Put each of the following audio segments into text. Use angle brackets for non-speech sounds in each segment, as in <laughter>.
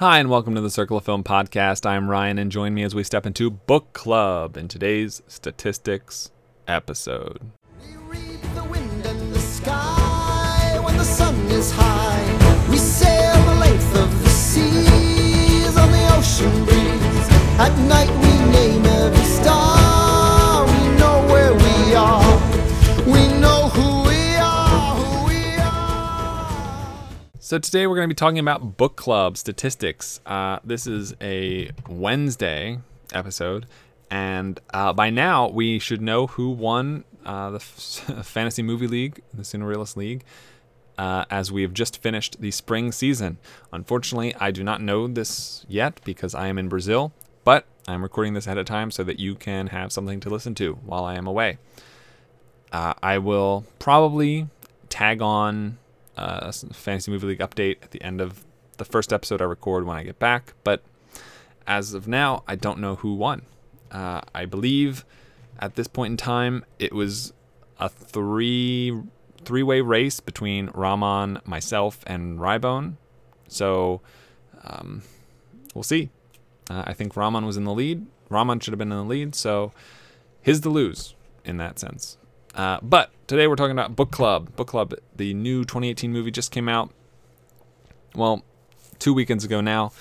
Hi, and welcome to the Circle of Film podcast. I'm Ryan, and join me as we step into Book Club in today's statistics episode. We read the wind and the sky when the sun is high. We sail the length of the seas on the ocean breeze. At night we name every So, today we're going to be talking about Book Club statistics. Uh, this is a Wednesday episode, and uh, by now we should know who won uh, the F- <laughs> Fantasy Movie League, the Cinerealist League. uh, as we have just finished the spring season. Unfortunately, I do not know this yet because I am in Brazil, but I'm recording this ahead of time so that you can have something to listen to while I am away. Uh, I will probably tag on uh, Fantasy Movie League update at the end of the first episode I record when I get back, but as of now, I don't know who won. Uh, I believe at this point in time, it was a three three way race between Rahman, myself, and Rybone. So um, we'll see. Uh, I think Rahman was in the lead. Rahman should have been in the lead, so his to lose in that sense. Uh, but today we're talking about Book Club. Book Club, the new 2018 movie just came out. Well, two weekends ago now,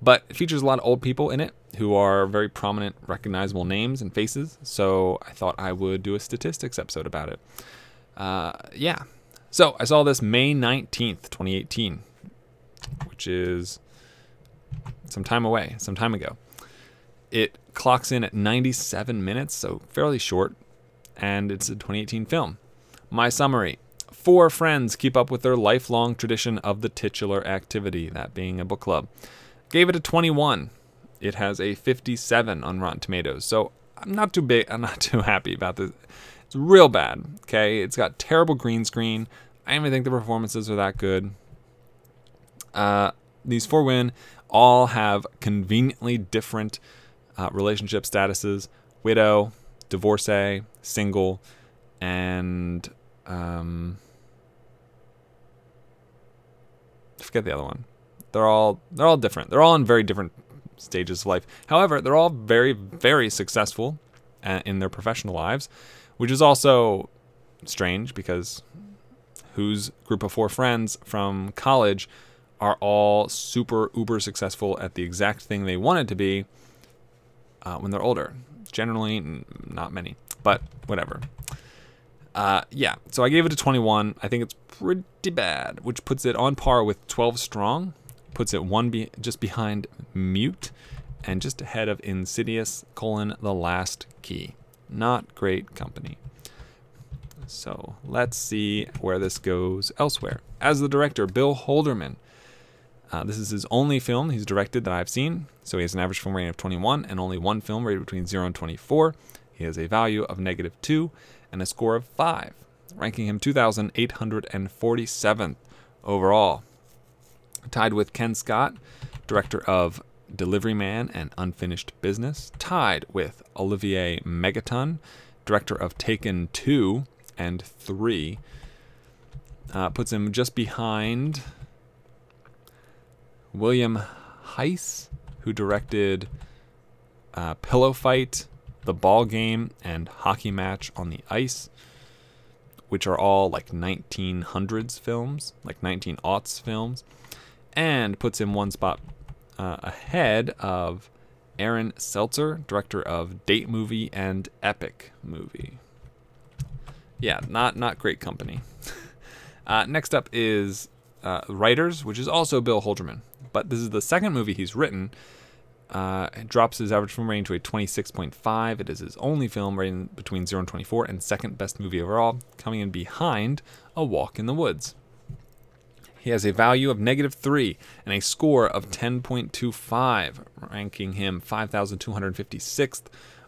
but it features a lot of old people in it who are very prominent, recognizable names and faces. So I thought I would do a statistics episode about it. Uh, yeah. So I saw this May 19th, 2018, which is some time away, some time ago. It clocks in at 97 minutes, so fairly short, and it's a 2018 film. My summary Four friends keep up with their lifelong tradition of the titular activity, that being a book club. Gave it a 21. It has a 57 on Rotten Tomatoes, so I'm not too big. <laughs> I'm not too happy about this. It's real bad. Okay, it's got terrible green screen. I don't even think the performances are that good. Uh, these four women all have conveniently different uh, relationship statuses: widow, divorcee, single, and um, forget the other one. They're all they're all different. They're all in very different stages of life. However, they're all very very successful uh, in their professional lives, which is also strange because whose group of four friends from college are all super uber successful at the exact thing they wanted to be uh, when they're older. Generally, not many, but whatever. Uh, yeah, so I gave it a 21. I think it's pretty bad, which puts it on par with 12 Strong, puts it one be- just behind Mute, and just ahead of Insidious: colon The Last Key. Not great company. So let's see where this goes elsewhere. As the director, Bill Holderman. Uh, this is his only film he's directed that I've seen. So he has an average film rating of 21 and only one film rated between 0 and 24. He has a value of negative 2 and a score of 5, ranking him 2,847th overall. Tied with Ken Scott, director of Delivery Man and Unfinished Business. Tied with Olivier Megaton, director of Taken 2 and 3. Uh, puts him just behind William Heise, who directed uh, Pillow Fight, The Ball Game, and Hockey Match on the Ice, which are all like 1900s films, like 19 aughts films, and puts him one spot uh, ahead of Aaron Seltzer, director of Date Movie and Epic Movie. Yeah, not not great company. <laughs> uh, next up is uh, Writers, which is also Bill Holderman, but this is the second movie he's written. Uh, drops his average film rating to a 26.5. It is his only film rating between 0 and 24, and second best movie overall, coming in behind A Walk in the Woods. He has a value of negative 3 and a score of 10.25, ranking him 5,256th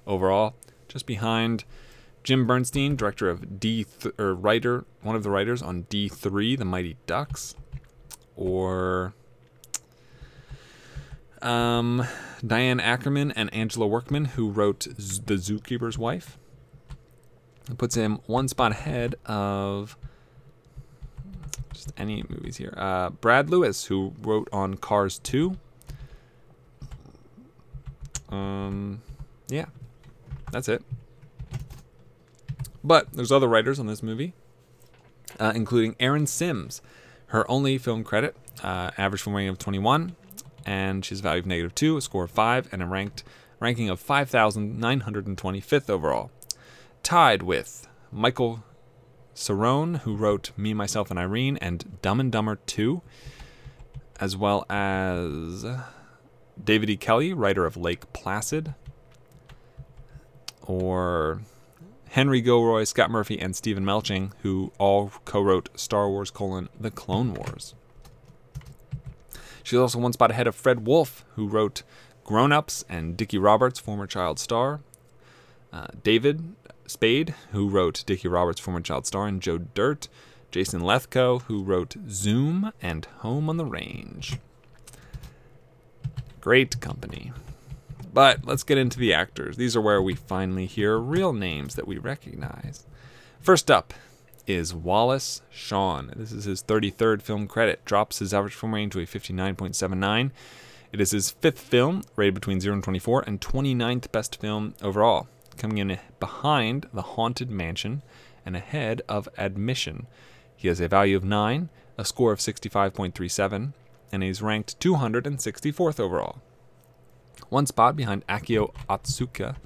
overall, just behind Jim Burnstein, director of D th- or writer, one of the writers on D3, The Mighty Ducks, or um, Diane Ackerman and Angela Workman, who wrote The Zookeeper's Wife. It puts him one spot ahead of just any movies here. Uh, Brad Lewis, who wrote on Cars 2, Um, yeah, that's it. But there's other writers on this movie, uh, including Erin Simms. Her only film credit, uh, average film rating of 21, and she's a value of negative 2, a score of 5, and a ranked ranking of 5,925th overall. Tied with Michael Cerrone, who wrote Me, Myself, and Irene and Dumb and Dumber 2, as well as David E. Kelley, writer of Lake Placid, or Henry Gilroy, Scott Murphy, and Steven Melching, who all co-wrote Star Wars: colon, The Clone Wars. She's also one spot ahead of Fred Wolf, who wrote Grown Ups and Dickie Roberts, former child star. Uh, David Spade, who wrote Dickie Roberts, former child star, and Joe Dirt. Jason Lethcoe, who wrote Zoom and Home on the Range. Great company. But let's get into the actors. These are where we finally hear real names that we recognize. First up is Wallace Shawn. This is his 33rd film credit. Drops his average film rating to a 59.79. It is his fifth film, rated between 0 and 24, and 29th best film overall, coming in behind The Haunted Mansion and ahead of Admission. He has a value of 9, a score of 65.37, and he's ranked 264th overall. One spot behind Akio Atsuka,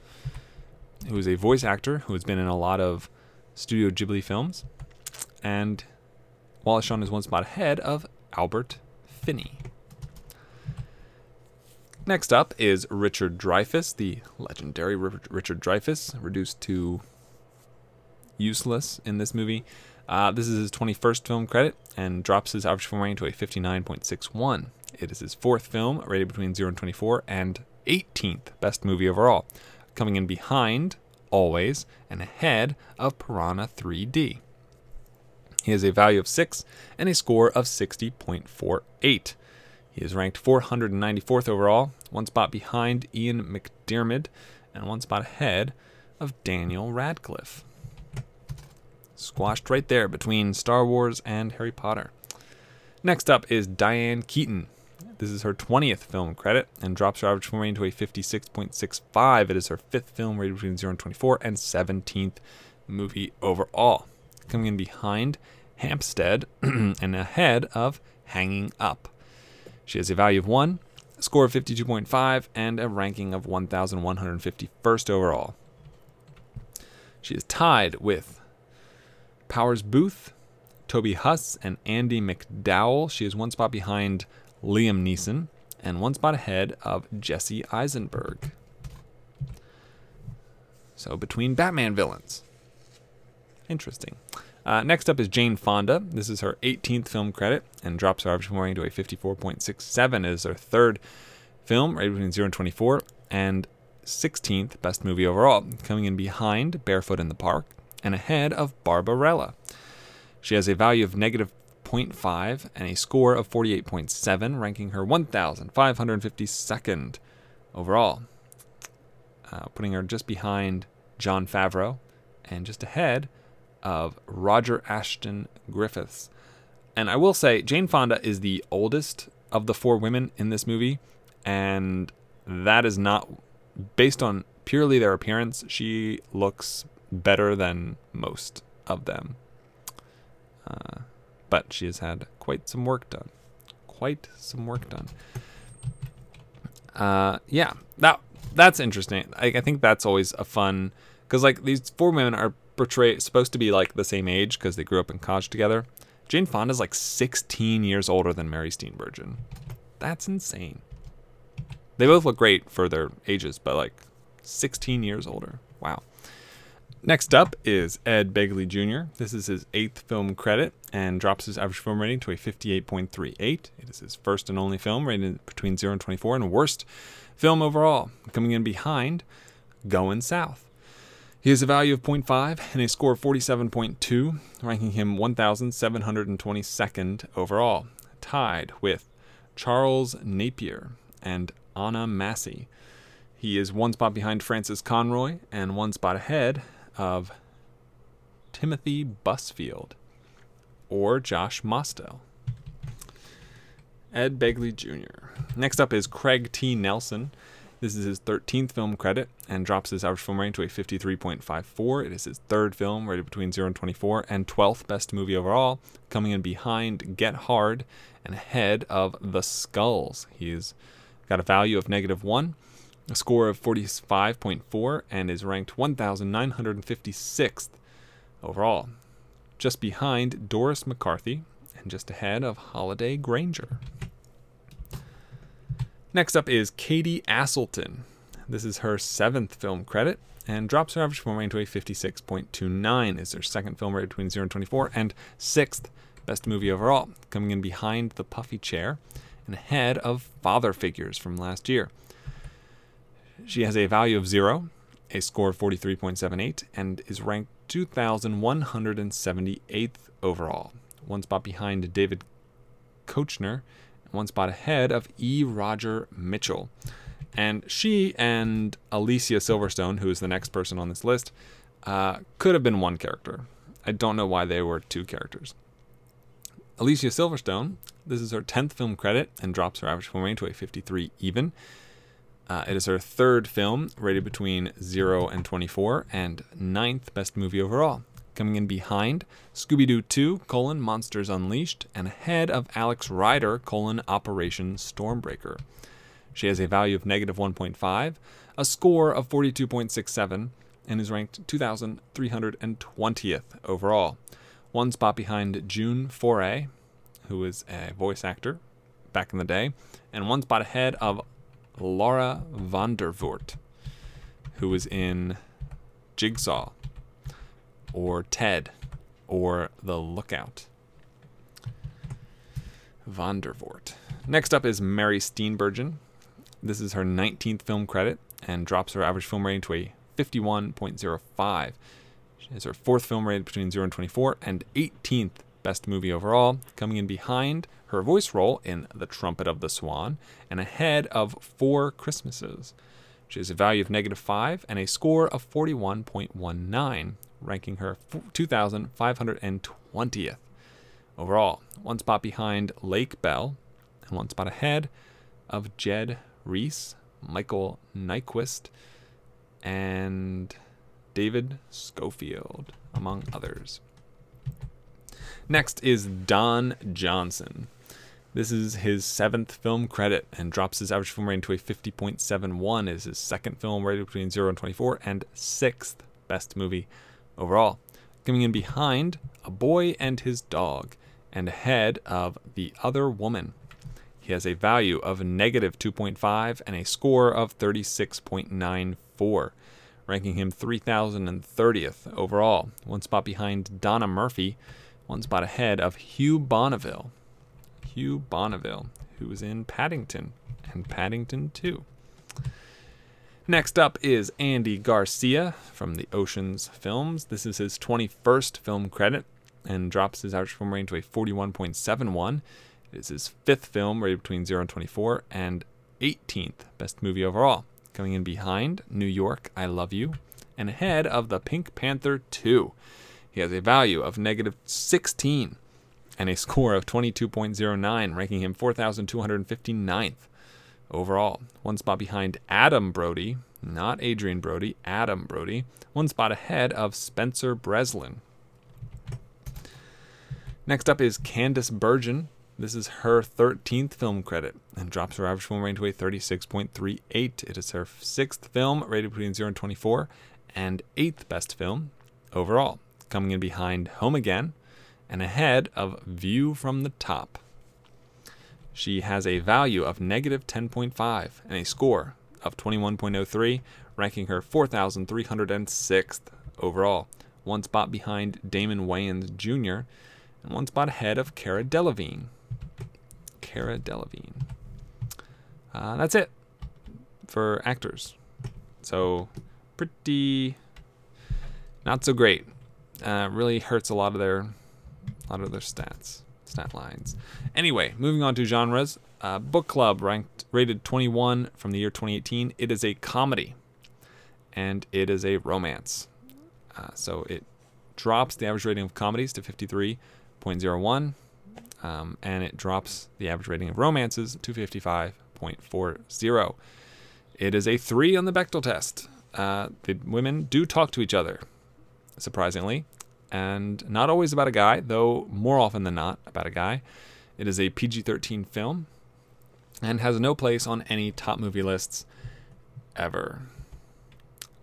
who is a voice actor who has been in a lot of Studio Ghibli films. And Wallace Shawn is one spot ahead of Albert Finney. Next up is Richard Dreyfuss, the legendary Richard Dreyfuss, reduced to useless in this movie. Uh, this is his 21st film credit and drops his average film rating to a 59.61. It is his fourth film, rated between 0 and 24, and 18th best movie overall, coming in behind, always, and ahead of Piranha 3D. He has a value of 6 and a score of 60.48. He is ranked 494th overall, one spot behind Ian McDiarmid, and one spot ahead of Daniel Radcliffe. Squashed right there between Star Wars and Harry Potter. Next up is Diane Keaton. This is her 20th film credit and drops her average film rating to a 56.65. It is her fifth film rated between 0 and 24 and 17th movie overall. Coming in behind Hampstead <clears throat> and ahead of Hanging Up. She has a value of 1, a score of 52.5, and a ranking of 1,151st overall. She is tied with Powers Boothe, Toby Huss, and Andie MacDowell. She is one spot behind Liam Neeson and one spot ahead of Jesse Eisenberg. So between Batman villains. Interesting. Uh, next up is Jane Fonda. This is her 18th film credit and drops her average rating to a 54.67. It is her third film, rated between 0 and 24, and 16th best movie overall, coming in behind Barefoot in the Park and ahead of Barbarella. She has a value of negative 0.5 and a score of 48.7, ranking her 1,552nd overall, uh, putting her just behind Jon Favreau and just ahead of Roger Ashton Griffiths. And I will say, Jane Fonda is the oldest of the four women in this movie, and that is not based on purely their appearance. She looks better than most of them. Uh, but she has had quite some work done. Quite some work done. Uh, yeah, that that's interesting. I, I think that's always a fun because like these four women are portrayed supposed to be like the same age because they grew up in college together. Jane Fonda's like 16 years older than Mary Steenburgen. That's insane. They both look great for their ages, but like 16 years older. Wow. Next up is Ed Begley Jr. This is his eighth film credit and drops his average film rating to a 58.38. It is his first and only film rated between 0 and 24 and worst film overall, coming in behind Going South. He has a value of 0.5 and a score of 47.2, ranking him 1,722nd overall, tied with Charles Napier and Anna Massey. He is one spot behind Frances Conroy and one spot ahead of Timothy Busfield or Josh Mostel. Ed Begley Jr. Next up is Craig T. Nelson. This is his 13th film credit and drops his average film rating to a 53.54. It is his third film, rated between 0 and 24, and 12th best movie overall, coming in behind Get Hard and ahead of The Skulls. He's got a value of negative 1, a score of 45.4, and is ranked 1,956th overall, just behind Doris McCarthy and just ahead of Holliday Grainger. Next up is Katie Aselton. This is her seventh film credit and drops her average film rating to a 56.29. Is her second film rated between 0 and 24 and sixth best movie overall, coming in behind The Puffy Chair and ahead of Father Figures from last year. She has a value of 0, a score of 43.78, and is ranked 2,178th overall, one spot behind David Koechner one spot ahead of E. Roger Mitchell. And she and Alicia Silverstone, who is the next person on this list, uh, could have been one character. I don't know why they were two characters. Alicia Silverstone, this is her 10th film credit and drops her average film rating to a 53 even. Uh, it is her third film, rated between 0 and 24, and ninth best movie overall. Coming in behind, Scooby Doo 2, colon, Monsters Unleashed, and ahead of Alex Rider, colon, Operation Stormbreaker. She has a value of negative 1.5, a score of 42.67, and is ranked 2,320th overall. One spot behind June Foray, who is a voice actor back in the day, and one spot ahead of Laura Vandervoort, who was in Jigsaw or Ted or The Lookout. Vondervoort. Next up is Mary Steenburgen. This is her 19th film credit and drops her average film rating to a 51.05. She has her fourth film rated between 0 and 24 and 18th best movie overall, coming in behind her voice role in The Trumpet of the Swan and ahead of Four Christmases. She has a value of negative 5 and a score of 41.19, ranking her 2,520th overall. One spot behind Lake Bell, and one spot ahead of Jed Rees, Michael Nyqvist, and David Schofield, among others. Next is Don Johnson. This is his seventh film credit and drops his average film rating to a 50.71. Is his second film rated between 0 and 24 and sixth best movie overall. Coming in behind, A Boy and His Dog, and ahead of The Other Woman. He has a value of negative 2.5 and a score of 36.94, ranking him 3030th overall, one spot behind Donna Murphy, one spot ahead of Hugh Bonneville. Hugh Bonneville, who was in Paddington and Paddington 2. Next up is Andy Garcia from the Oceans films. This is his 21st film credit and drops his average film rating to a 41.71. It is his fifth film rated between 0 and 24 and 18th best movie overall. Coming in behind New York, I Love You, and ahead of The Pink Panther 2. He has a value of negative 16 and a score of 22.09, ranking him 4,259th overall. One spot behind Adam Brody, not Adrien Brody, Adam Brody. One spot ahead of Spencer Breslin. Next up is Candice Bergen. This is her 13th film credit and drops her average film rating to a 36.38. It is her sixth film, rated between 0 and 24, and eighth best film overall, coming in behind Home Again and ahead of View from the Top. She has a value of negative 10.5 and a score of 21.03, ranking her 4,306th overall, one spot behind Damon Wayans Jr., and one spot ahead of Cara Delevingne. Cara Delevingne. Uh, that's it for actors. So, pretty not so great. Uh, really hurts a lot of their, a lot of their stats stat lines. Anyway, moving on to genres. Uh, Book Club ranked rated 21 from the year 2018. It is a comedy, and it is a romance. Uh, so it drops the average rating of comedies to 53.01, um, and it drops the average rating of romances to 55.40. It is a three on the Bechdel test. Uh, the women do talk to each other, surprisingly, and not always about a guy, though more often than not about a guy. It is a PG 13 film and has no place on any top movie lists ever.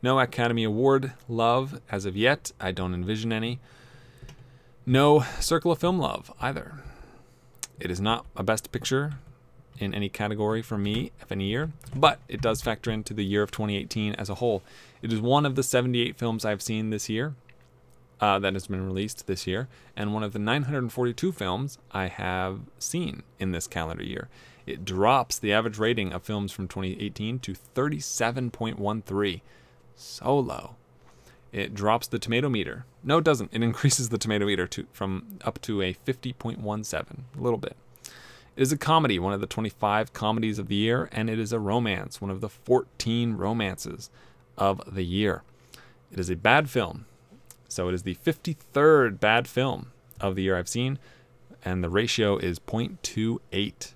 No Academy Award love as of yet. I don't envision any. No Circle of Film love either. It is not a Best Picture in any category for me of any year, but it does factor into the year of 2018 as a whole. It is one of the 78 films I've seen this year uh, that has been released this year, and one of the 942 films I have seen in this calendar year. It drops the average rating of films from 2018 to 37.13. So low. It drops the tomato meter. No, it doesn't. It <laughs> increases the tomato meter to, from up to a 50.17, a little bit. It is a comedy, one of the 25 comedies of the year, and it is a romance, one of the 14 romances of the year. It is a bad film. So it is the 53rd bad film of the year I've seen, and the ratio is 0.28.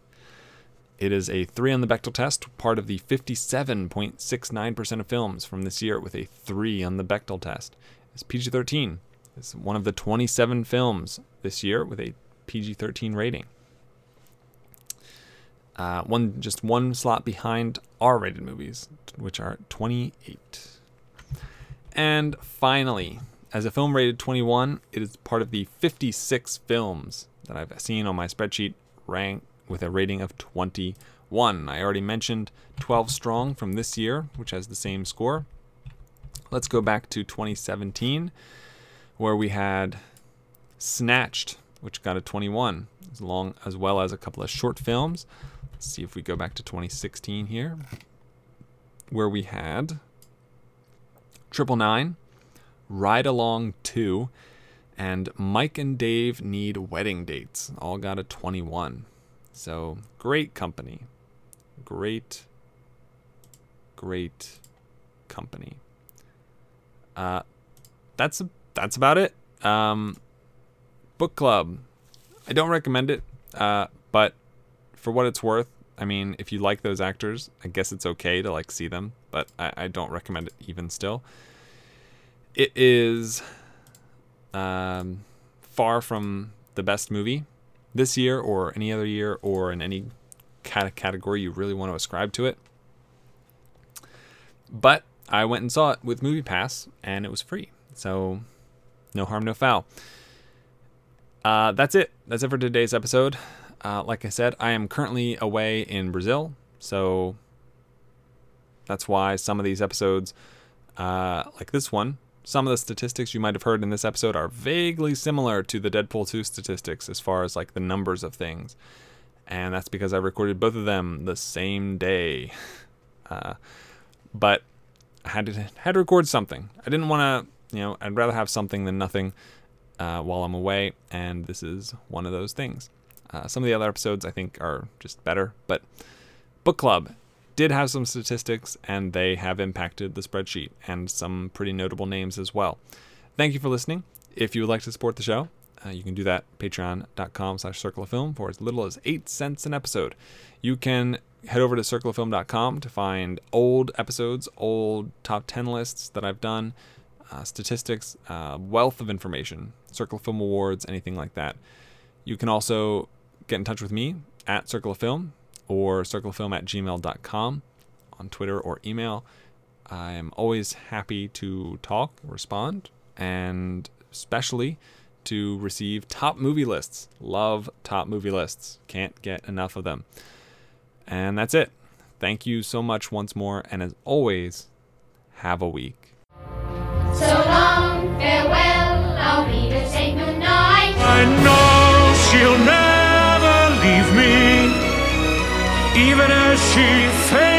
It is a 3 on the Bechdel test, part of the 57.69% of films from this year with a 3 on the Bechdel test. It's PG 13. It's one of the 27 films this year with a PG 13 rating. Uh, one just one slot behind R-rated movies, which are 28. And finally, as a film rated 21, it is part of the 56 films that I've seen on my spreadsheet rank with a rating of 21. I already mentioned 12 Strong from this year, which has the same score. Let's go back to 2017, where we had Snatched, which got a 21, as long as well as a couple of short films. Let's see if we go back to 2016 here, where we had Triple Nine, Ride Along 2, and Mike and Dave Need Wedding Dates. All got a 21. So great company. Great, great company. Uh, that's that's about it. Um, book club. I don't recommend it, uh, but for what it's worth, I mean, if you like those actors, I guess it's okay to like see them, but I, I don't recommend it even still. It is um, far from the best movie this year or any other year or in any cat- category you really want to ascribe to it. But I went and saw it with Movie Pass and it was free. So no harm, no foul. Uh, that's it. That's it for today's episode. Uh, like I said, I am currently away in Brazil. So that's why some of these episodes, uh, like this one, some of the statistics you might have heard in this episode are vaguely similar to the Deadpool 2 statistics as far as like the numbers of things. And that's because I recorded both of them the same day. <laughs> Uh, but I had to had to record something. I didn't want to, you know, I'd rather have something than nothing uh, while I'm away, and this is one of those things. Uh, some of the other episodes I think are just better, but book club did have some statistics, and they have impacted the spreadsheet and some pretty notable names as well. Thank you for listening. If you would like to support the show, uh, you can do that patreon.com slash circle of film for as little as eight cents an episode. You can head over to circleoffilm.com to find old episodes, old top 10 lists that I've done, uh, statistics, uh, wealth of information, Circle of Film Awards, anything like that. You can also get in touch with me at Circle of Film or circlefilm at gmail.com on Twitter or email. I am always happy to talk, respond, and especially to receive top movie lists. Love top movie lists. Can't get enough of them. And that's it. Thank you so much once more. And as always, have a week. So long, farewell, she view.